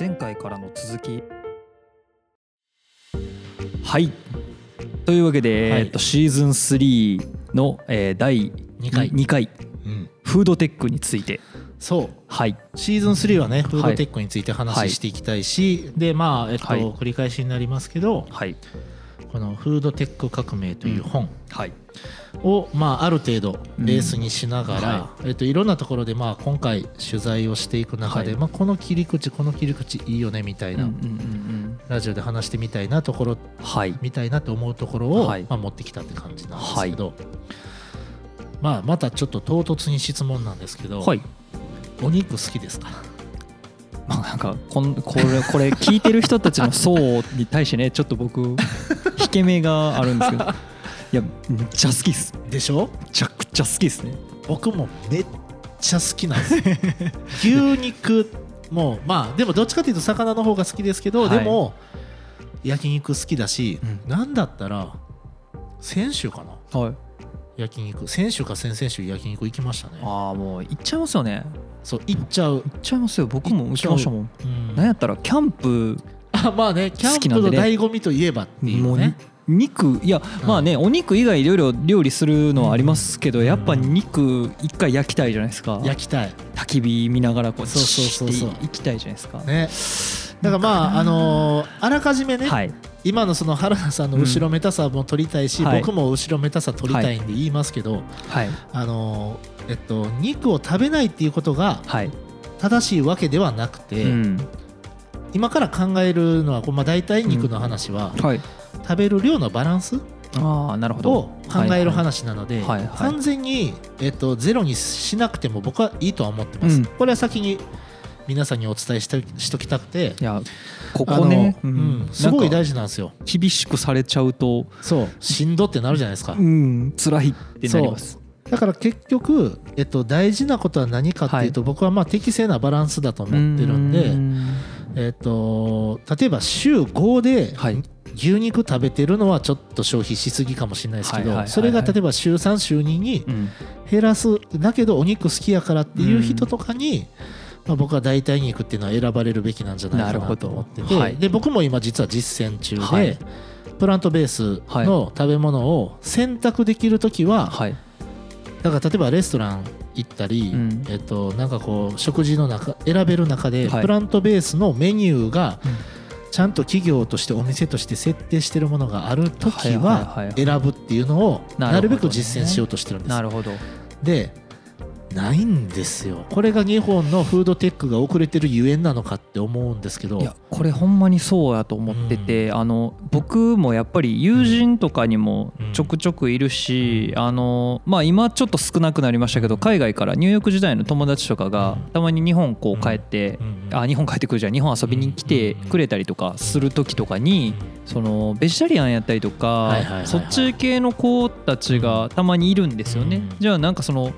前回からの続き。はい。というわけで、はい。えっとシーズン3の、えー第2回。2回。うん、フードテックについて。そう。はい。シーズン3はねフードテックについて話していきたいし、でまあえっと、はい。繰り返しになりますけどはいこの「フードテック革命」という本はい。を、まあ、ある程度ベースにしながら、えっと、いろんなところで、まあ、今回取材をしていく中で、はい。まあ、この切り口この切り口いいよねみたいな、ラジオで話してみたいなところはい。みたいなと思うところを、はい。まあ、持ってきたって感じなんですけど、まあ、またちょっと唐突に質問なんですけど、はい。お肉好きですか？まあなんかこんこれこれ聞いてる人たちの層に対してねちょっと僕 引け目があるんですけど。いやめっちゃ好きっす。でしょ？めちゃくちゃ好きっすね。僕もめっちゃ好きなんです。牛肉もまあでもどっちかというと魚の方が好きですけど、はい。でも焼肉好きだし、うん。なんだったら先週かな？はい。焼肉。先週か先々週焼肉行きましたね。ああもう行っちゃいますよねそう行っちゃう、行っちゃいますよ。僕も行きましたもん。うん。なんやったらキャンプあまあねキャンプの好きなんでね。醍醐味といえばっていうね。肉いやうん。まあねお肉以外いろいろ料理するのはありますけどやっぱ肉一回焼きたいじゃないですか。焼きたい。焚き火見ながらこうそうそうそうそう。チーっていきたいじゃないですか。ね。だからまああのーあらかじめね、はい。今のその原田さんの後ろめたさも取りたいし、僕も後ろめたさ取りたいんで言いますけど、はい。あのーえっと肉を食べないっていうことがはい。正しいわけではなくて、うん。今から考えるのはまあ大体肉の話は、はい。食べる量のバランスああなるほど。を考える話なので、はいはい。完全に、えっと、ゼロにしなくても僕はいいとは思ってます。うん。これは先に皆さんにお伝えしたしときたくていやここね。ううんすごい大事なんですよ。厳しくされちゃうと。そうしんどってなるじゃないですか。うん。辛いってなりますだから結局、えっと、大事なことは何かっていうと、僕はまあ適正なバランスだと思ってるんで、うん。えっと、例えば週5ではい。牛肉食べてるのはちょっと消費しすぎかもしれないですけどはいはいはいはい。それが例えば週3週2にうん。減らすだけどお肉好きやからっていう人とかに、まあ、僕は代替肉っていうのは選ばれるべきなんじゃないかなと思ってて、はい。で僕も今実は実践中で、はい。プラントベースの食べ物を選択できる時は、はいだから例えばレストラン行ったり、うん。えっと、なんかこう食事の中選べる中で、はい。プラントベースのメニューがうん。ちゃんと企業としてお店として設定してるものがある時は選ぶっていうのをなるべく実践しようとしてるんです。なるほど。でないんですよ。これが日本のフードテックが遅れてるゆえんなのかって思うんですけど。いやこれほんまにそうやと思ってて、あの僕もやっぱり友人とかにもちょくちょくいるし、あのまあ、今ちょっと少なくなりましたけど海外から入浴時代の友達とかがうん。たまに日本こう帰って、うん。あ日本帰ってくるじゃん。日本遊びに来てくれたりとかする時とかにそのベジタリアンやったりとかそっち系の子たちがたまにいるんですよね。うん。じゃあなんかその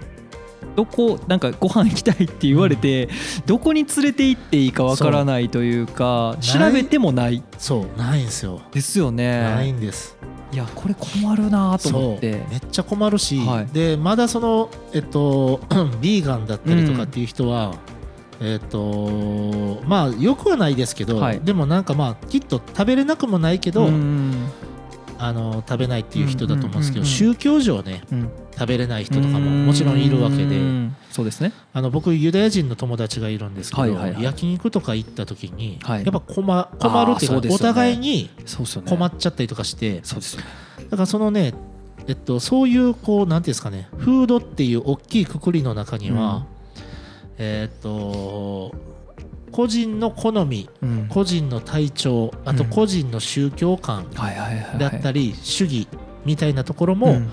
どこなんかご飯行きたいって言われてどこに連れて行っていいかわからないというか調べてもない。そう。ないんですよ。ですよないね。んです。いやこれ困るなと思って。めっちゃ困るし、はい。でまだそのえっと ビーガンだったりとかっていう人は、えっとまあよくはないですけど、はい。でもなんかまあきっと食べれなくもないけど、うんあの食べないっていう人だと思うんですけど、うんうんうんうん。宗教上ねうん食べれない人とかももちろんいるわけで。うんそうですね。あの僕ユダヤ人の友達がいるんですけど、はいはいはい焼肉とか行った時に、はいやっぱ困困るっていうかね互いに。困っちゃったりとかして、そうですよね。だからそのね、えっと、そういうこうなんていうんですかねフードっていう大きいくくりの中には、えっと個人の好みうん個人の体調あとうん個人の宗教観。だったり主義みたいなところもうん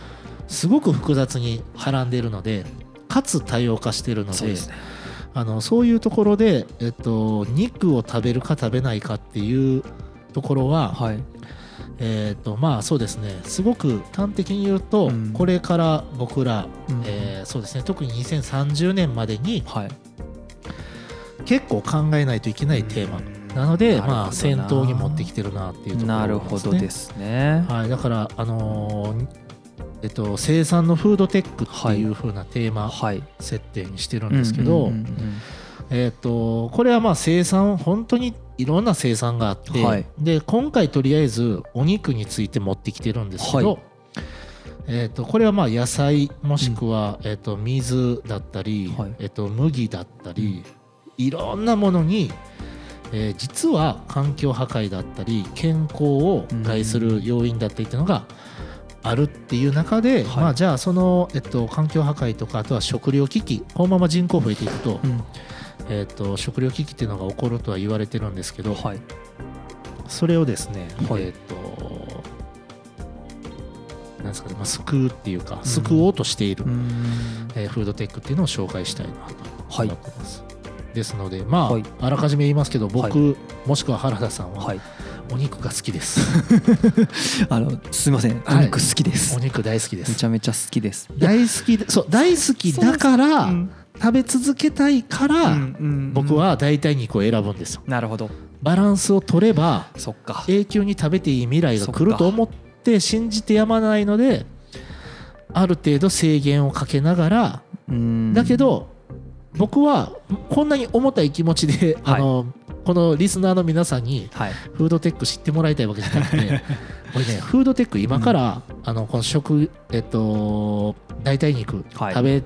すごく複雑にはらんでいるのでかつ多様化しているのでそうね。あのそういうところで、えっと、肉を食べるか食べないかっていうところは、はい。えっとまあそうですね。すごく端的に言うと、うん。これから僕ら、うん。えーそうですね。特に2030年までにはい。結構考えないといけないテーマ。なので、まあ先頭に持ってきてるなっていうところなるほどですね。はい、だから、あのーえっと、生産のフードテックっていう風なテーマはい。設定にしてるんですけど、これはまあ生産本当にいろんな生産があって、はい。で今回とりあえずお肉について持ってきてるんですけど、はい。えー、とこれはまあ野菜もしくは、えー、と水だったり、はい。えー、と麦だったり、いろんなものに、えー実は環境破壊だったり健康を害する要因だったりっていうのがあるっていう中で、はい。まあ、じゃあその、えっと、環境破壊とかあとは食料危機このまま人口増えていくと,、うん。えっと食料危機っていうのが起こるとは言われてるんですけど、はい。それをですね、はい。えっ、となんですかね、まあ、救うっていうか救おうとしている、うん。えーフードテックっていうのを紹介したいなとはい。思ってます。ですのでまあ、はい。あらかじめ言いますけど僕、はもしくは原田さんははいお肉が好きです。あのすいません。おはい。肉好きです、お肉大好きです。めちゃめちゃ好きです。大好きでそう大好きだから、うん。食べ続けたいから、うんうん僕は代替肉を選ぶんですよ。なるほど。バランスを取ればそっか。永久に食べていい未来が来ると思って信じてやまないのである程度制限をかけながらうん。だけど僕はこんなに重たい気持ちで、はい。あのこのリスナーの皆さんにはい。フードテック知ってもらいたいわけじゃなくて これねフードテック今から、あのこの食えっと代替肉はい。食べ、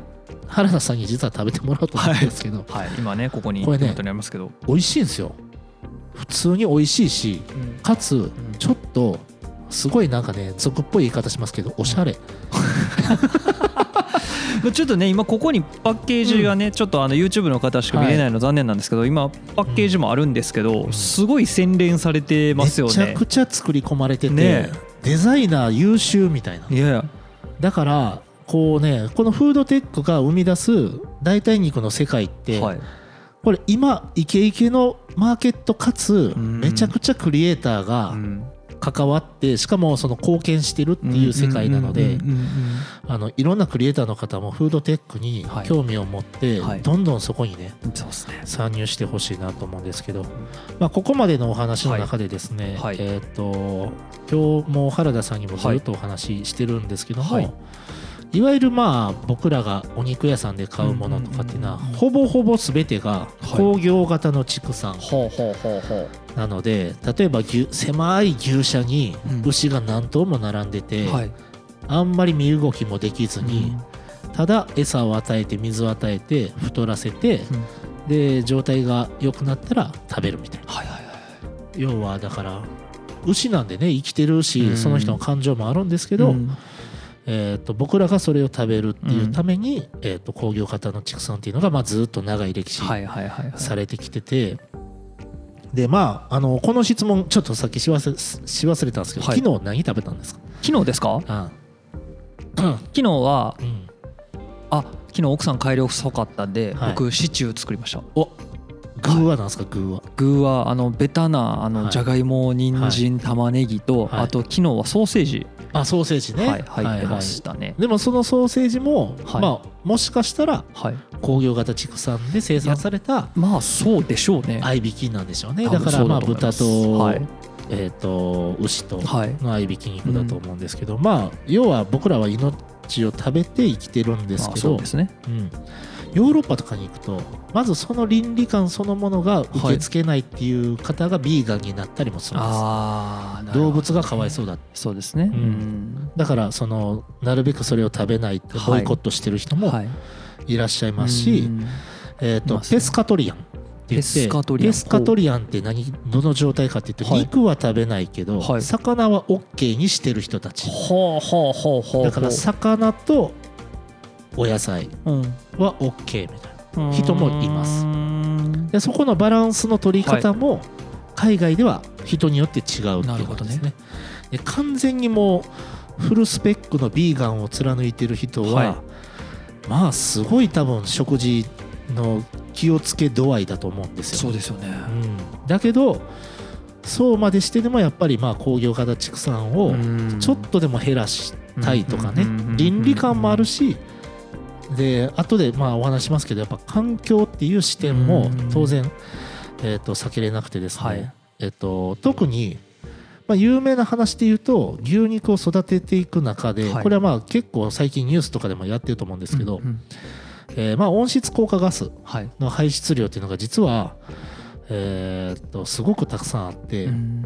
原田さんに実は食べてもらおうと思ってるんですけど、はい。今ねここにこれね手元にありますけど、美味しいんですよ。普通に美味しいしかつちょっとすごいなんかね俗っぽい言い方しますけどおしゃれ ちょっとね今ここにパッケージがね、ちょっとあの YouTube の方しか見れないの残念なんですけど、今パッケージもあるんですけど、ん。すごい洗練されてますよね。めちゃくちゃ作り込まれてて、ね。デザイナー優秀みたいな。いや。だからこうねこのフードテックが生み出す代替肉の世界って、はい。これ今イケイケのマーケットかつん。めちゃくちゃクリエイターがうん関わってしかもその貢献してるっていう世界なのであのいろんなクリエイターの方もフードテックにはい。興味を持ってはい。どんどんそこにね参入してほしいなと思うんですけど、まあ、ここまでのお話の中でですね、はい。えっ、と今日も原田さんにもずっとお話ししてるんですけども、はいい、わゆるまあ僕らがお肉屋さんで買うものとかっていうのはほぼほぼ全てがはい。工業型の畜産なので例えば牛狭い牛舎にうん。牛が何頭も並んでて、はい。あんまり身動きもできずに、うん。ただ餌を与えて水を与えて太らせて、うん。で状態が良くなったら食べるみたいな。要はだから牛なんでね生きてるし、うん。その人の感情もあるんですけど、うんえー、と僕らがそれを食べるっていうために、えー、と工業型の畜産っていうのが、まあ、ずっと長い歴史はいはいはいはい。されてきてて、でまああのこの質問ちょっとさっきし忘れし忘れたんですけど、はい。昨日何食べたんですか？昨日ですか？あ 昨日はうん。あ昨日奥さん改良遅かったんで、はい。僕シチュー作りました。お具は何ですか？具は。具はあのベタなあはい。のじゃがいも人参玉ねぎと、はい。あと昨日はソーセージ、あソーセージね、はい、入ってましたね。でもそのソーセージも、はい。まあもしかしたらはい、工業型畜産で生産されたまあそうでしょうね。合いびきなんでしょうね。だからまあ豚すと,、はい。えー、と牛とはい。の合いびき肉だと思うんですけど、まあ要は僕らは命を食べて生きてるんですまあけど、そうですね。うんヨーロッパとかに行くとまずその倫理観そのものが受け付けないっていう方がビーガンになったりもするんです、ああなるほど。動物がかわいそうだそうですね。うん。うん。だからそのなるべくそれを食べないってボイコットしてる人もはい。いらっしゃいますし、うん。えー、といますね。ペスカトリアンって言ってペスカトリアン。ペスカトリアンって何どの状態かって言って、はい。肉は食べないけど、はい。魚は OK にしてる人たち。ほうほうほうほう。だから魚とお野菜。うん。は OK みたいな。人もいます。うんでそこのバランスの取り方も海外では人によって違うっていうことですなね。で完全にもうフルスペックのビーガンを貫いてる人は、はい。まあすごい多分食事の気をつけ度合いだと思うんですよ。そうですよね。うん、だけどそうまでしてでもやっぱりまあ工業型畜産をちょっとでも減らしたいとかね。うん。倫理観もあるしで後でまあお話しますけどやっぱ環境っていう視点もうん。当然えーと避けれなくてですね、はい。えっと特にまあ有名な話で言うと牛肉を育てていく中ではい。これはまあ結構最近ニュースとかでもやってると思うんですけどうんえーまあ温室効果ガスはい。の排出量っていうのが実は、えーっとすごくたくさんあって、うん。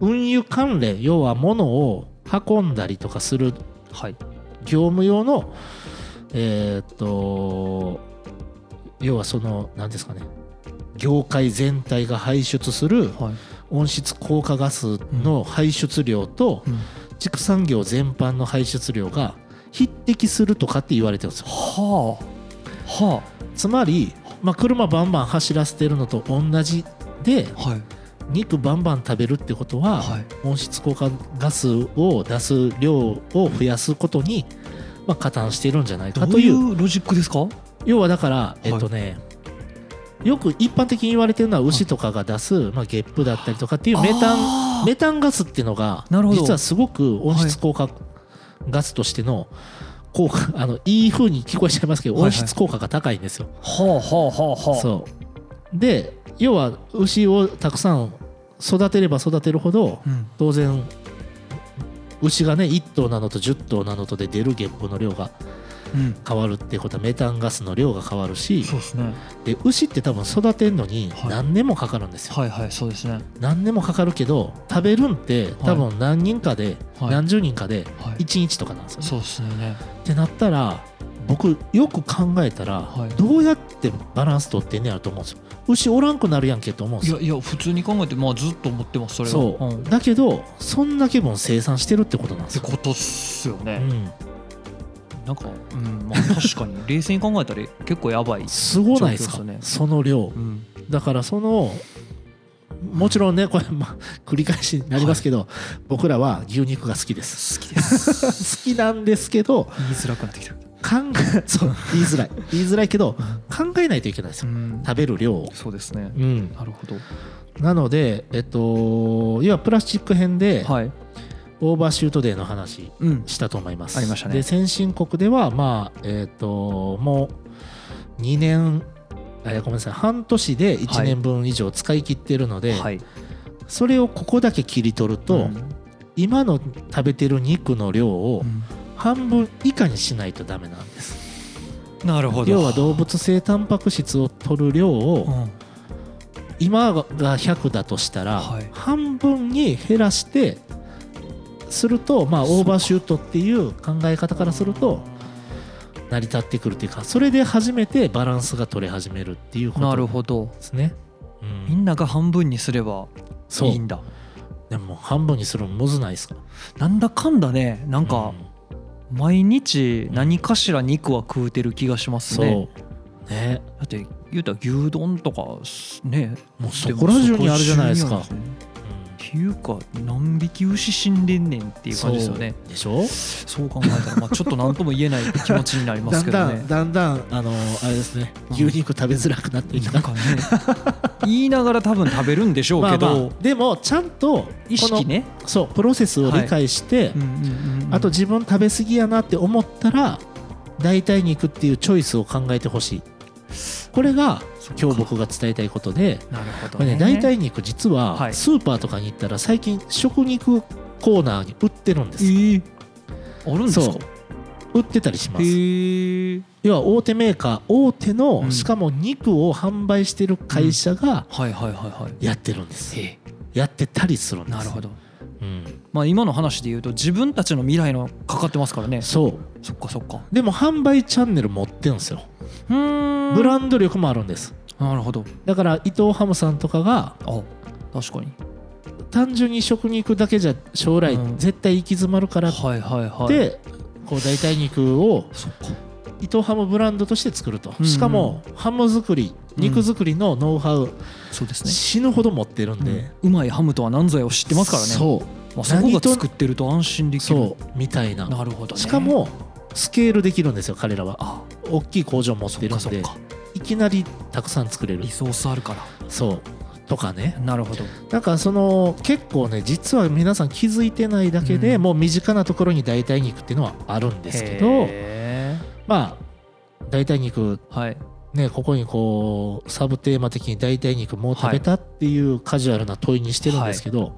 運輸関連要は物を運んだりとかするはい。業務用のえーっと要はその何ですかね業界全体が排出するはい。温室効果ガスの排出量とうん。畜産業全般の排出量が匹敵するとかって言われてるんですよ。はあ。はつまり、まあ、車バンバン走らせてるのと同じであはい。肉バンバン食べるってことは、はい。温室効果ガスを出す量を増やすことに、まあ、加担しているんじゃないかといいううロジックですか？要はだからえっとね、よく一般的に言われてるのは牛とかが出す、まあ、ゲップだったりとかっていうメタンンメタンガスっていうのが実はすごく温室効果ガスとしての効果 あのいい風に聞こえちゃいますけどはいはい。温室効果が高いんですよ。はあはあはあはあ。そう。で要は牛をたくさん育てれば育てるほどうん。当然牛がね1頭なのと10頭なのとで出るゲップの量がうん。変わるってことはメタンガスの量が変わるしそうですね。で牛って多分育てるのにはい。何年もかかるんですよ。はいはいそうですね。何年もかかるけど食べるんって多分何人かで、はい。何十人かではい。1日とかなんですよね。そうですね。ってなったら僕よく考えたら、はい。どうやってバランス取ってんねやろと思うんですよ。牛おらんくなるやんけと思うんですよ。いやいや普通に考えてまあずっと思ってますそれは。そう、ん。っだけどそんだけ分生産してるってことなんですよ。てことっすよね、うん、なんか、うんまあ、確かに。冷静に考えたら結構やばい、すごないですか？その量。うん、だからそのもちろんねこれ、まあ、繰り返しになりますけど、僕らは牛肉が好きです。好きです。好きなんですけど言いづらくなってきた、考え そう言いづらい。言いづらいけど考えないといけないですよ。うん、食べる量を、そうですね。うん、なるほど。なのでえっと要はプラスチック編ではい。オーバーシュートデーの話うん。したと思います。ありましたね。で先進国ではまあえっともう2年えーごめんなさい。半年で1年分以上使い切ってるので、はい。それをここだけ切り取ると、うん。今の食べてる肉の量をうん半分以下にしないとダメなんです。なるほど。要は動物性タンパク質を取る量をうん。今が100だとしたら、はい。半分に減らしてするとまあオーバーシュートっていう考え方からすると成り立ってくるっていうかそれで初めてバランスが取れ始めるっていうことなるでほど。すね。うん。みんなが半分にすればそう。いいんだ。でも半分にするのむずないですか？なんだかんだねなんか毎日何かしら肉は食うてる気がしますね。そう。ね。だって言うたら牛丼とかね。もうそこら中にあるじゃないですかていうか何匹牛死んでんねんっていう感じですよね。そうでしょ？そう考えたらまあちょっと何とも言えない気持ちになりまだんだすけどね。ん だんだんあのあれですねうん。牛肉食べづらくなってきた、なんかね言いながら多分食べるんでしょうまあけど、まあでもちゃんと意識ね。そうプロセスを理解して、うんうんうんうん。あと自分食べ過ぎやなって思ったら代替肉っていうチョイスを考えてほしいこれが今日僕が伝えたいことでなるね。代替肉実ははい。スーパーとかに行ったら最近食肉コーナーに売ってるんです。えー。あるんですか？そう。売ってたりします。要は大手メーカー大手うのん。しかも肉を販売してる会社がやってるんです。へやってたりするんです。えなるほどうん。まあ今の話で言うと自分たちの未来のかかってますからね。そう。そっかそっか。でも販売チャンネル持ってるんですよ。ブランド力もあるんです。なるほど。だから伊藤ハムさんとかがあ確かに。単純に食肉だけじゃ将来うん。絶対行き詰まるからっはいはいはい。てこう代替肉をそっか伊藤ハムブランドとして作ると。うんしかもハム作りうん。肉作りのノウハウそうですね。死ぬほど持ってるんで。うん。うまいハムとは何ぞやを知ってますからね。そう。まあ、そこが作ってると安心できる。そうみたいな。なるほどね。しかもスケールできるんですよ彼らは。あ。大きい工場持ってるんで。いきなりたくさん作れる。リソースあるから。そう。とかね。なるほど。なんかその結構ね実は皆さん気づいてないだけで、うん。もう身近なところに代替肉っていうのはあるんですけど。へまあ代替肉。ーはい。ねここにこうサブテーマ的に代替肉もう食べたっていうカジュアルな問いにしてるんですけど、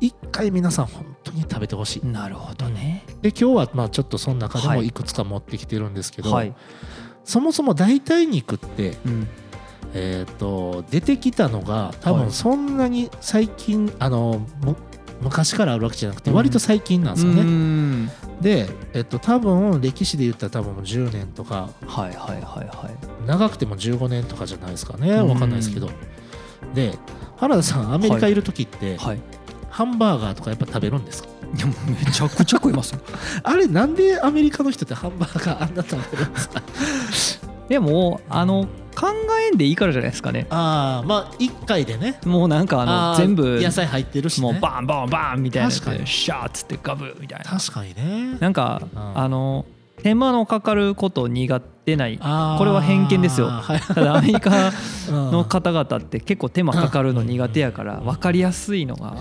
一回皆さん本当に食べてほしい。なるほどね。で今日はまあちょっとその中でもはい。いくつか持ってきてるんですけど、はい。そもそも代替肉って、うん。えー、と出てきたのが多分はい。そんなに最近あのむ昔からあるわけじゃなくてうん割と最近なんですよね。うんで、えっと、多分歴史で言ったら多分10年とか。はいはいはいはい。長くても15年とかじゃないですかね。うん。わかんないですけど。で原田さんアメリカいる時って、はい。ハンバーガーとかやっぱ食べるんですか？いやもうめちゃくちゃ食いますよ。あれなんでアメリカの人ってハンバーガーあんな食べるんですか？でもあの考えんでいいからじゃないですかね。ああまあ1回でね。もうなんかあの全部野菜入ってるし、ね、もうバンバンバンみたいな確かに。でシャーっつってガブみたいな。確かにね。なんかうん。あの手間のかかること苦手ないこれは偏見ですよ。はい。ただアメリカのの方々って結構手間かかるの苦手やから分かりやすいのが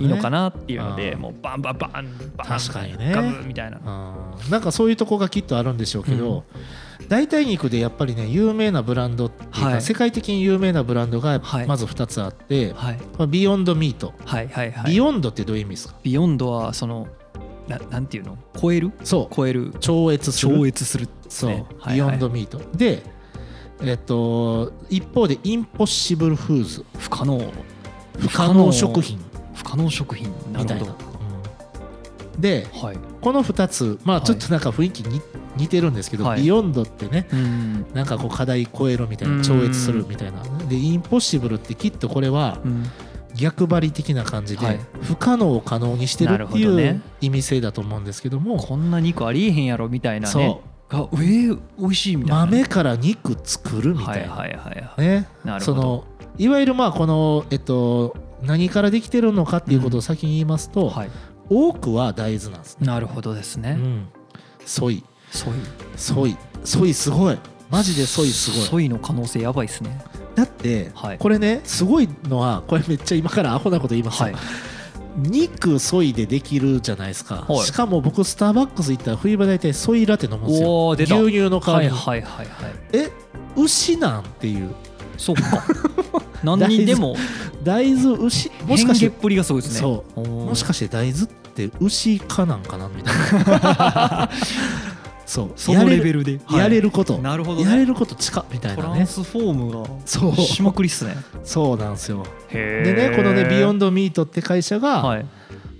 いいのかなっていうのでうん。もうバンバンバンバン確かにね。ガブみたいな。うん。なんかそういうとこがきっとあるんでしょうけど、代替肉でやっぱりね有名なブランドっていうか、はい。世界的に有名なブランドがはい。まず2つあって、はい。まあビヨンドミート、はいはいはい。 beyond ってどういう意味ですか？ beyond はそのななんていうの？超える？そう。超える？超越する？超越するですそう、ねはいビヨはい。ンドミートでえっと一方でインポッシブルフーズ不可能。不可能食品。不可能食品。なみたいな、うん。ではい。この2つまあはい。ちょっとなんか雰囲気に似てるんですけど、はい。 beyond ってねうん。なんかこう課題超えろみたいうんな超越するみたいな。で impossible ってきっとこれはうん逆張り的な感じで、はい。不可能を可能にしてるっていう意味性だと思うんですけどもこんな肉ありえへんやろみたいなね。そがえー、美味しいみうたいな。豆から肉作るみたいな、はいはいはいはい。ね。そのいわゆるまあこのえっと何からできてるのかっていうことを先に言いますと、はい。多くは大豆なんですね、なるほどですね、うん、ソイ。ソイ。ソイ。ソイすごいマジでソイすごい。ソイの可能性やばいですね。だって、はい。これねすごいのはこれめっちゃ今からアホなこと言いますよ、はい。肉ソイでできるじゃないですか、はい。しかも僕スターバックス行ったら冬場大体ソイラテ飲むんですよ。牛乳の代わりに、はいはいはいはい。え牛なんっていう？そっか。何にでも？大豆。牛？もしかしてっぷりがすごいですね。そう。もしかして大豆って牛かなんかな？みたいな そう。そのレベル、ルで。やれること、なるほどね。やれること近みたいなね。トランスフォームがそう。しまくりっすね。そうなんですよ。へでねこのねビヨンドミートって会社が、はい。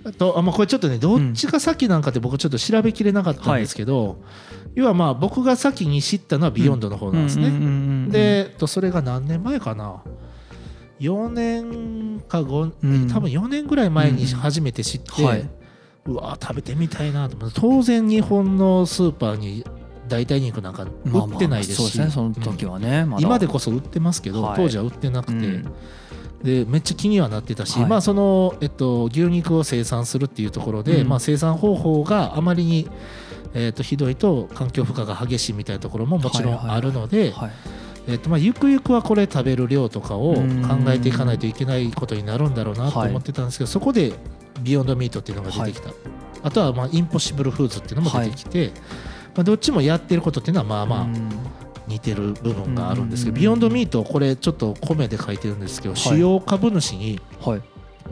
あとあまあ、これちょっとねどっちが先なんかって僕ちょっと調べきれなかったんですけど、要はまあ僕が先に知ったのはビヨンドの方なんですね。うんうんうんうんで、と、それが何年前かな。4年か5、うん。多分4年ぐらい前にうんうん。初めて知って、はいうわ食べてみたいなと。思って当然日本のスーパーに代替肉なんかまあまあ売ってないですし、そうですねその時はね、まだ。今でこそ売ってますけど、はい。当時は売ってなくて、うん。でめっちゃ気にはなってたし、はい。まあその、えっと、牛肉を生産するっていうところで、うん。まあ、生産方法があまりに、えっと、ひどいと環境負荷が激しいみたいなところももちろんあるので、はいえっとまあ、ゆくゆくはこれ食べる量とかを考うん。えていかないといけないことになるんだろうなと思ってたんですけど、そこでビヨンドミートっていうのが出てきた、あとはまあインポッシブルフーズっていうのも出てきて、まあ、どっちもやってることっていうのはまあまあうん。似てる部分があるんですけど、うん。ビヨンドミートこれちょっと米で書いてるんですけど、い。主要株主にはい。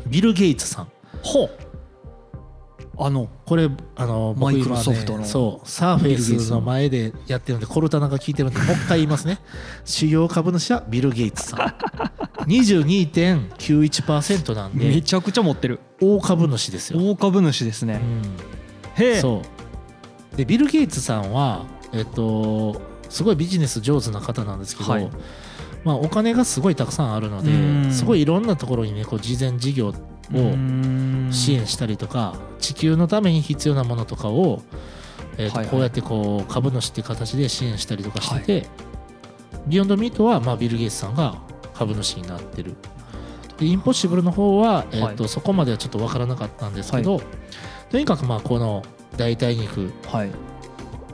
ビル・ゲイツさん。ほうあのこれあの僕マイクロ今ソフトのねそうサーフェイスの前でやってるんでコルタナが聞いてるんでもう一回言いますね。主要株主はビル・ゲイツさん。22.91%なんでめちゃくちゃ持ってる。大株主ですよ、大株主ですね。へえ。そう。でビル・ゲイツさんはえっとすごいビジネス上手な方なんですけど、はい。まあ、お金がすごいたくさんあるのうん。ですごいいろんなところにねこう事前事業を支援したりとか地球のために必要なものとかを、えーとはいはい。こうやってこう株主っていう形で支援したりとかしてて、ビヨンドミートはまあビル・ゲイツさんが株主になってる。でインポッシブルの方は、えーとそこまではちょっと分からなかったんですけど、とにかくまあこの代替肉はい。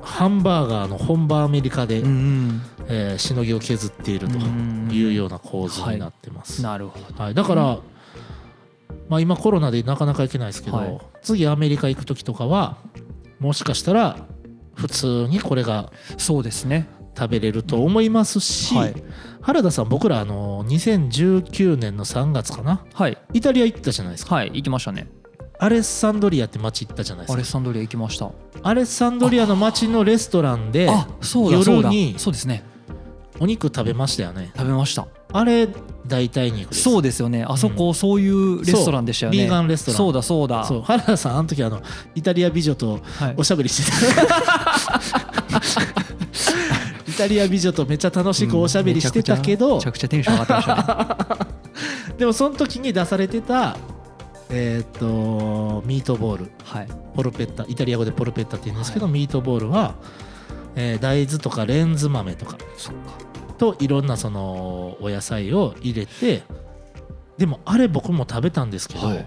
ハンバーガーの本場アメリカで、うんえーしのぎを削っているというような構図になってます。なるほど。はい、だから、まあ、今コロナでなかなか行けないですけど、はい。次アメリカ行く時とかはもしかしたら普通にこれがそうですね。食べれると思いますし、はい。原田さん僕らあの2019年の3月かな？はい。イタリア行ったじゃないですか。はい行きましたね。アレッサンドリアって町行ったじゃないですか。アレッサンドリア行きました。アレッサンドリアの町のレストランで夜にそうですね。お肉食べましたよね。食べました。あれ代替肉そうですよね。あそこそういうレストランでしたよね。ビーガンレストラン。そうだそうだ。そう原田さんあの時あのイタリア美女とはい。おしゃべりしてた。イタリア美女とめっちゃ楽しくおしゃべりしてたけど、めちゃくちゃテンション上がってましたね。でもその時に出されてたえーっとミートボール。はい。ポルペッタイタリア語でポルペッタって言うんですけど、ミートボールは、えー大豆とかレンズ豆とか。そっかといろんなそのお野菜を入れてでもあれ僕も食べたんですけど、はい。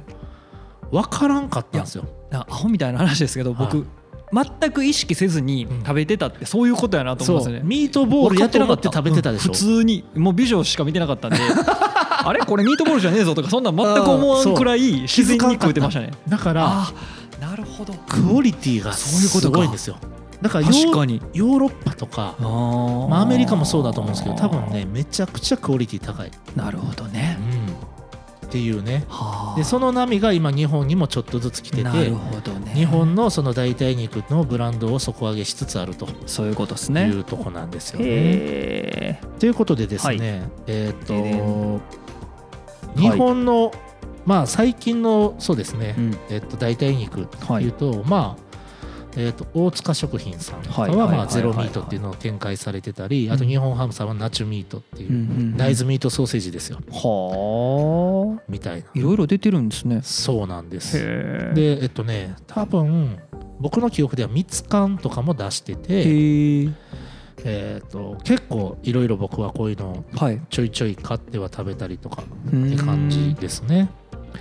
分からんかったんですよ。あアホみたいな話ですけど僕、はい。全く意識せずにうん。食べてたってそういうことやなと思いますね、ミートボールやと思って食べてたでしょ、うん普通にもう美女しか見てなかったんで あれ？これミートボールじゃねえぞとかそんなん全く思わんくらい自然に食えてましたね。だからあなるほど。クオリティがすそういうことかごいんですよだからヨー確かに。ヨーロッパとかまあ、アメリカもそうだと思うんですけど多分ねめちゃくちゃクオリティ高い、なるほどね。うん、っていうね。はあ。でその波が今日本にもちょっとずつ来ててなるほどね。日本のその代替肉のブランドを底上げしつつあると。そういうことですいねうとこなんですよね。ということでですね、はい。えっ、ででと日本の、まあ最近のそうですね、うん。えっと代替肉というと、まあえー、と大塚食品さんとかはまあゼロミートっていうのを展開されてたりあと日本ハムさんはナチュミートっていう大豆ミートソーセージですよ。はあ。みたいな。いろいろ出てるんですね。そうなんです。でえっとね多分僕の記憶ではミツカンとかも出してて、へえ。えー、と結構いろいろ僕はこういうのをはい。ちょいちょい買っては食べたりとかって感じですね。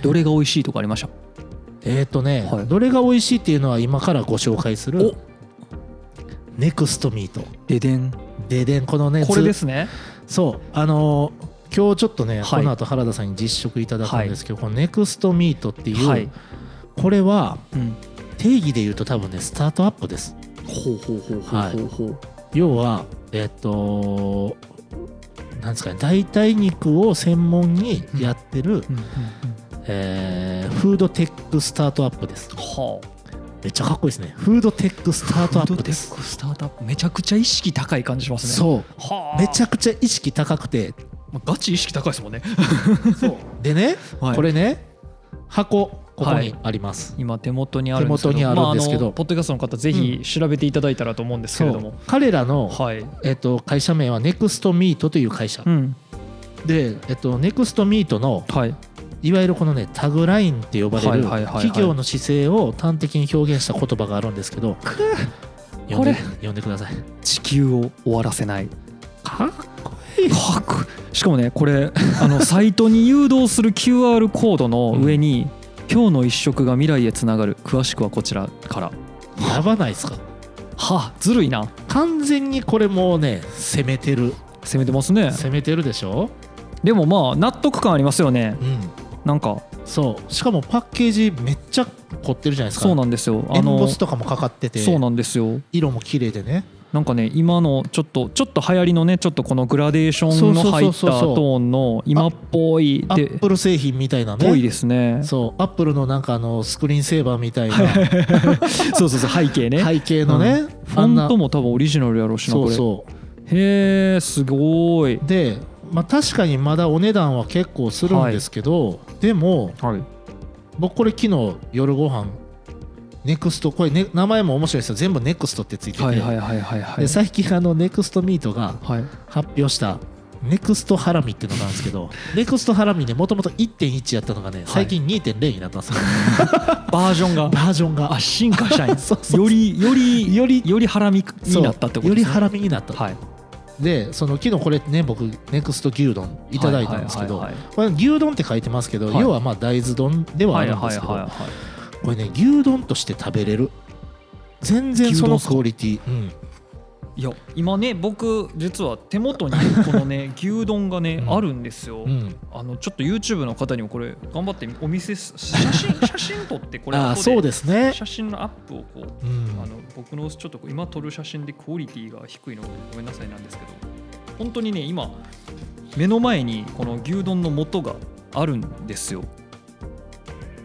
どれが美味しいとかありました？えっ、とね、はい。どれが美味しいっていうのは今からご紹介するネクストミート。ででん。ででん。このねこれでずすね。そう。あのー今日ちょっとね、はい。この後原田さんに実食いただくんですけど、このネクストミートっていう、はい。これはうん。定義で言うと多分ねスタートアップです。ほうほうほうほうほう要はえっ、となんですかね代替肉を専門にやってる、うんうんうんえーフードテックスタートアップです。はめっちゃかっこいいですね。フードテックスタあートアップフードテですックスタートアップ。めちゃくちゃ意識高い感じしますね。そう。はあ。めちゃくちゃ意識高くて。まあガチ意識高いですもんね。でね、はい。これね箱ここにはい。あります、今手元にあるんですけど。手元にあるんですけど。まああのポッドキャストの方ぜひ調べていただいたらと思うんですけそうれども。彼らの、はい。えっと、会社名はネクストミートという会社、うん。で、えっと、ネクストミートのはいいわゆるこのねタグラインって呼ばれる企業の姿勢を端的に表現した言葉があるんですけど これ？で読んでください。地球を終わらせない。かっこいい。かっこいい。しかもねこれあのサイトに誘導する QR コードの上に「今日の一食が未来へつながる」詳しくはこちらから。やばないですか。はあずるいな。完全にこれもうね攻めてる。攻めてますね。攻めてるでしょ？でもまあ納得感ありますよね。うんなんかそう。しかもパッケージめっちゃ凝ってるじゃないですか。そうなんですよ。エンボあのスとかもかかっててそうなんですよ。色も綺麗でね。なんかね今のちょっとちょっと流行りのねちょっとこのグラデーションの入ったトーンの今っぽいでアップル製品みたいなね。ぽいですね。そう。アップルのなんかあのスクリーンセーバーみたいな。そうそうそう背景ね。背景のね、フォントも多分オリジナルやろうしなこれ。そうそへえすごい。うで、まあ、確かにまだお値段は結構するんですけど、でもはい。僕これ昨日夜ご飯ネクストこれ、ね、名前も面白いですよ。全部ネクストってついてて、はいは最近あのネクストミートがはい。発表したネクストハラミっていうのがあるんですけど ネクストハラミねもともと1.1やったのがね最近2.0になったんですよ、バージョンが。バージョンが。あ進化したんや。よりよりよりよりハラミになったってことですね。よりハラミになった、はいでその昨日これね僕ネクスト牛丼いただいたんですけど牛丼って書いてますけど、はい。要はまあ大豆丼ではあはいるんですけど、これね牛丼として食べれる。全然そのクオリティ、うんいや今ね僕実は手元にこのね 牛丼がねうん。あるんですよ。うん。あのちょっと YouTube の方にもこれ頑張ってお見せす写真 写真撮ってこれあそうですね、写真のアップをこううん。あの僕のちょっと今撮る写真でクオリティが低いのでごめんなさいなんですけど本当にね今目の前にこの牛丼の素があるんですよ。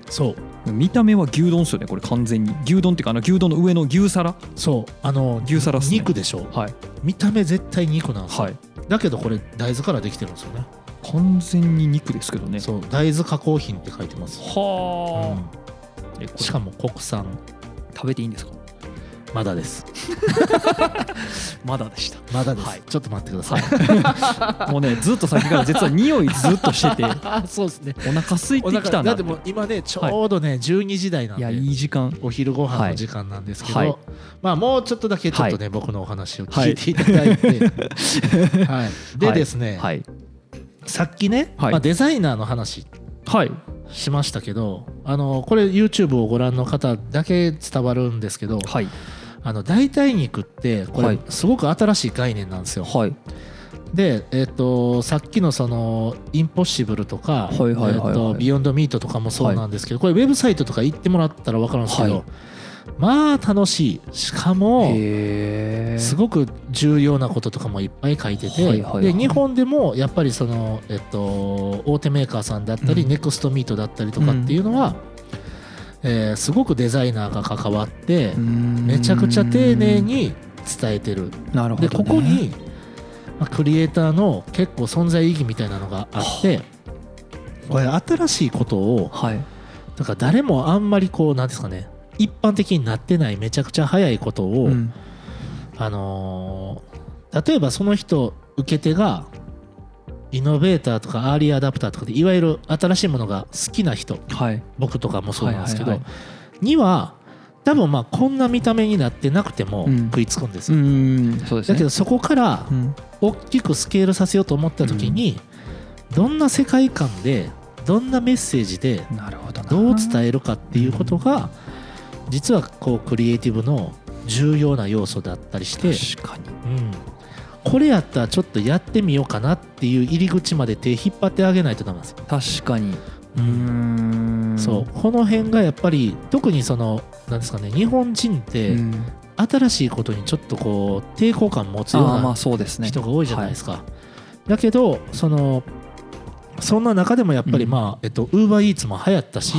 そう見た目は牛丼ですよねこれ完全に。牛丼っていうかあの牛丼の上の牛皿？そうあの牛皿ね。肉でしょ？はい。見た目絶対肉なんですよ、はい。だけどこれ大豆からできてるんですよね。完全に肉ですけどね。そう大豆加工品って書いてます、はあ、うん。しかも国産。食べていいんですか？まだです。まだでした。まだです、はい。ちょっと待ってください、もうねずっと先から実は匂いずっとしてて。あ そうですね。お腹空いてきたなだってもう今ねちょうどね、12時台なんでいやいい時間。お昼ご飯の時間なんですけど、はい。まあもうちょっとだけちょっとね、僕のお話を聞いていただいて、はい。でですね、はい。さっきね、はい。まあ、デザイナーの話はい。しましたけどあのこれ YouTube をご覧の方だけ伝わるんですけどはいあの代替肉ってこれはい。すごく新しい概念なんですよ。はい。で、えっとさっきのそのインポッシブルとか、ビヨンドミートとかもそうなんですけど、これウェブサイトとか行ってもらったら分かるんですけど、はい。まあ楽しい。しかもすごく重要なこととかもいっぱい書いてて、はいはいはい。で日本でもやっぱりその、えっと、大手メーカーさんだったり、うん。ネクストミートだったりとかっていうのは、えーすごくデザイナーが関わってめちゃくちゃ丁寧に伝えてる。なるほど、ね、でここに、まあ、クリエイターの結構存在意義みたいなのがあってこれ新しいことをはい。だから誰もあんまりこうなんですかね一般的になってないめちゃくちゃ早いことを、うん。あのー例えばその人受け手がイノベーターとかアーリーアダプターとかでいわゆる新しいものが好きな人はい。僕とかもそうなんですけど、はいはには多分まあこんな見た目になってなくてもうん。食いつくんですうよ、うですね。だけどそこからうん。大きくスケールさせようと思った時に、どんな世界観でどんなメッセージでどう伝えるかっていうことが実はこうクリエイティブの重要な要素だったりして、確かに。うん、これやったらちょっとやってみようかなっていう入り口まで手引っ張ってあげないとダメなんですよ。確かに。うん。そう。この辺がやっぱり特にそのなんですかね日本人ってうん。新しいことにちょっとこう抵抗感持つような人が多いじゃないですか。だけどそのそんな中でもやっぱりうん。まあえっとウーバーイーツも流行ったし、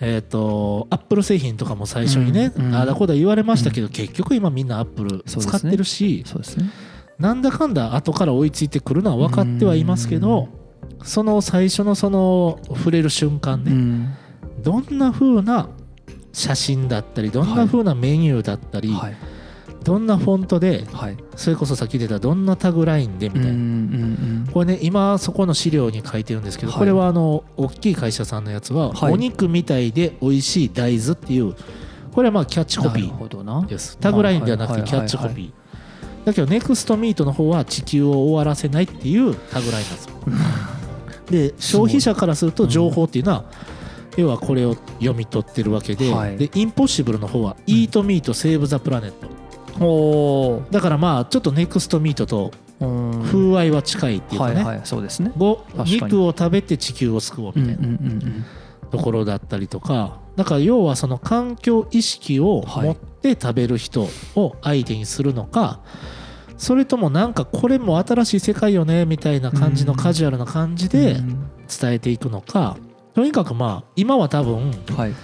えっとアップル製品とかも最初にね、ああだこうだ言われましたけど、結局今みんなアップル使ってるし、そうですねなんだかんだ後から追いついてくるのは分かってはいますけど、その最初のその触れる瞬間ね、うん。どんな風な写真だったりどんな風なメニューだったり、はい。どんなフォントではい。それこそさっき出たどんなタグラインでみたいな、これね今そこの資料に書いてるんですけど、はい。これはあの大きい会社さんのやつは、はい。お肉みたいで美味しい大豆っていうこれはまあキャッチコピーです。タグラインではなくてキャッチコピーだけどネクストミートの方は地球を終わらせないっていうタグラインなんですよ。で消費者からすると情報っていうのは、要はこれを読み取ってるわけで,、はい。でインポッシブルの方は「イートミートセーブ・ザ・プラネット。おー」だからまあちょっとネクストミートとうん。風合いは近いっていうかね、はいはいそうですね。肉を食べて地球を救おうみたいなうん。ところだったりとかだから要はその環境意識をはい持って食べる人を相手にするのか、それともなんかこれも新しい世界よねみたいな感じのうんカジュアルな感じうんでうん。伝えていくのかとにかくまあ今は多分はい。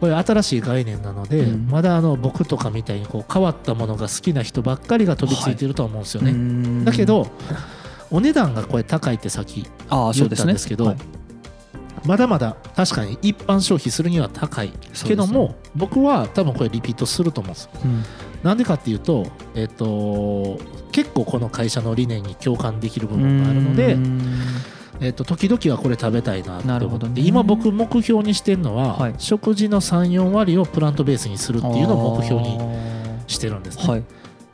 これ新しい概念なので、うん。まだあの僕とかみたいにこう変わったものが好きな人ばっかりが飛びついてると思うんですよね。ねだけどお値段がこれ高いってさっきああそうですね。言ったんですけどはいまだまだ確かに一般消費するには高い。けども、僕は多分これリピートすると思うんです。うん。なんでかっていうと,、えっと結構この会社の理念に共感できる部分があるのでう、ん。えっと時々はこれ食べたいなって思って、なるほどね。今僕目標にしてるのは、はい。食事の34割をプラントベースにするっていうのを目標にしてるんですね、はい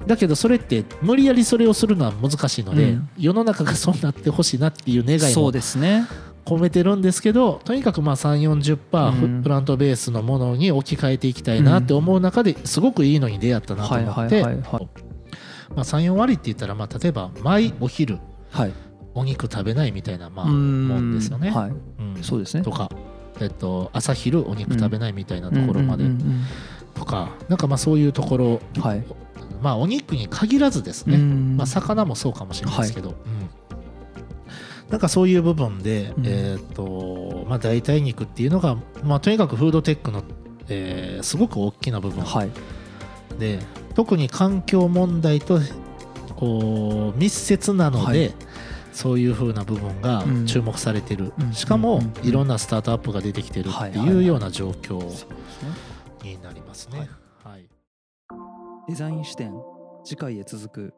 だけどそれって無理やりそれをするのは難しいので、うん。世の中がそうなってほしいなっていう願いそうもですね。込めてるんですけどとにかくまあ3 4 0うん。プラントベースのものに置き換えていきたいなって思う中ですごくいいのに出会ったなとはい思ってはいはいはいまあ34割って言ったらまあ例えば毎お昼はい。お肉食べないみたいなまあうん。もんですよね。はい。うん。そうですね。とか、えっと、朝昼お肉食べないみたいなところまでとかなんかまあそういうところうんはいまあお肉に限らずですね、まあ、魚もそうかもしれないですけど、うん。なんかそういう部分で、うん。えーとまあ、代替肉っていうのが、まあ、とにかくフードテックの、えーすごく大きな部分。はい。で特に環境問題とこう密接なので、はい。そういう風な部分がうん。注目されてる、うん。しかもいろんなスタートアップが出てきてるってはいはいはい。いうような状況になりますね。デザイン視点次回へ続く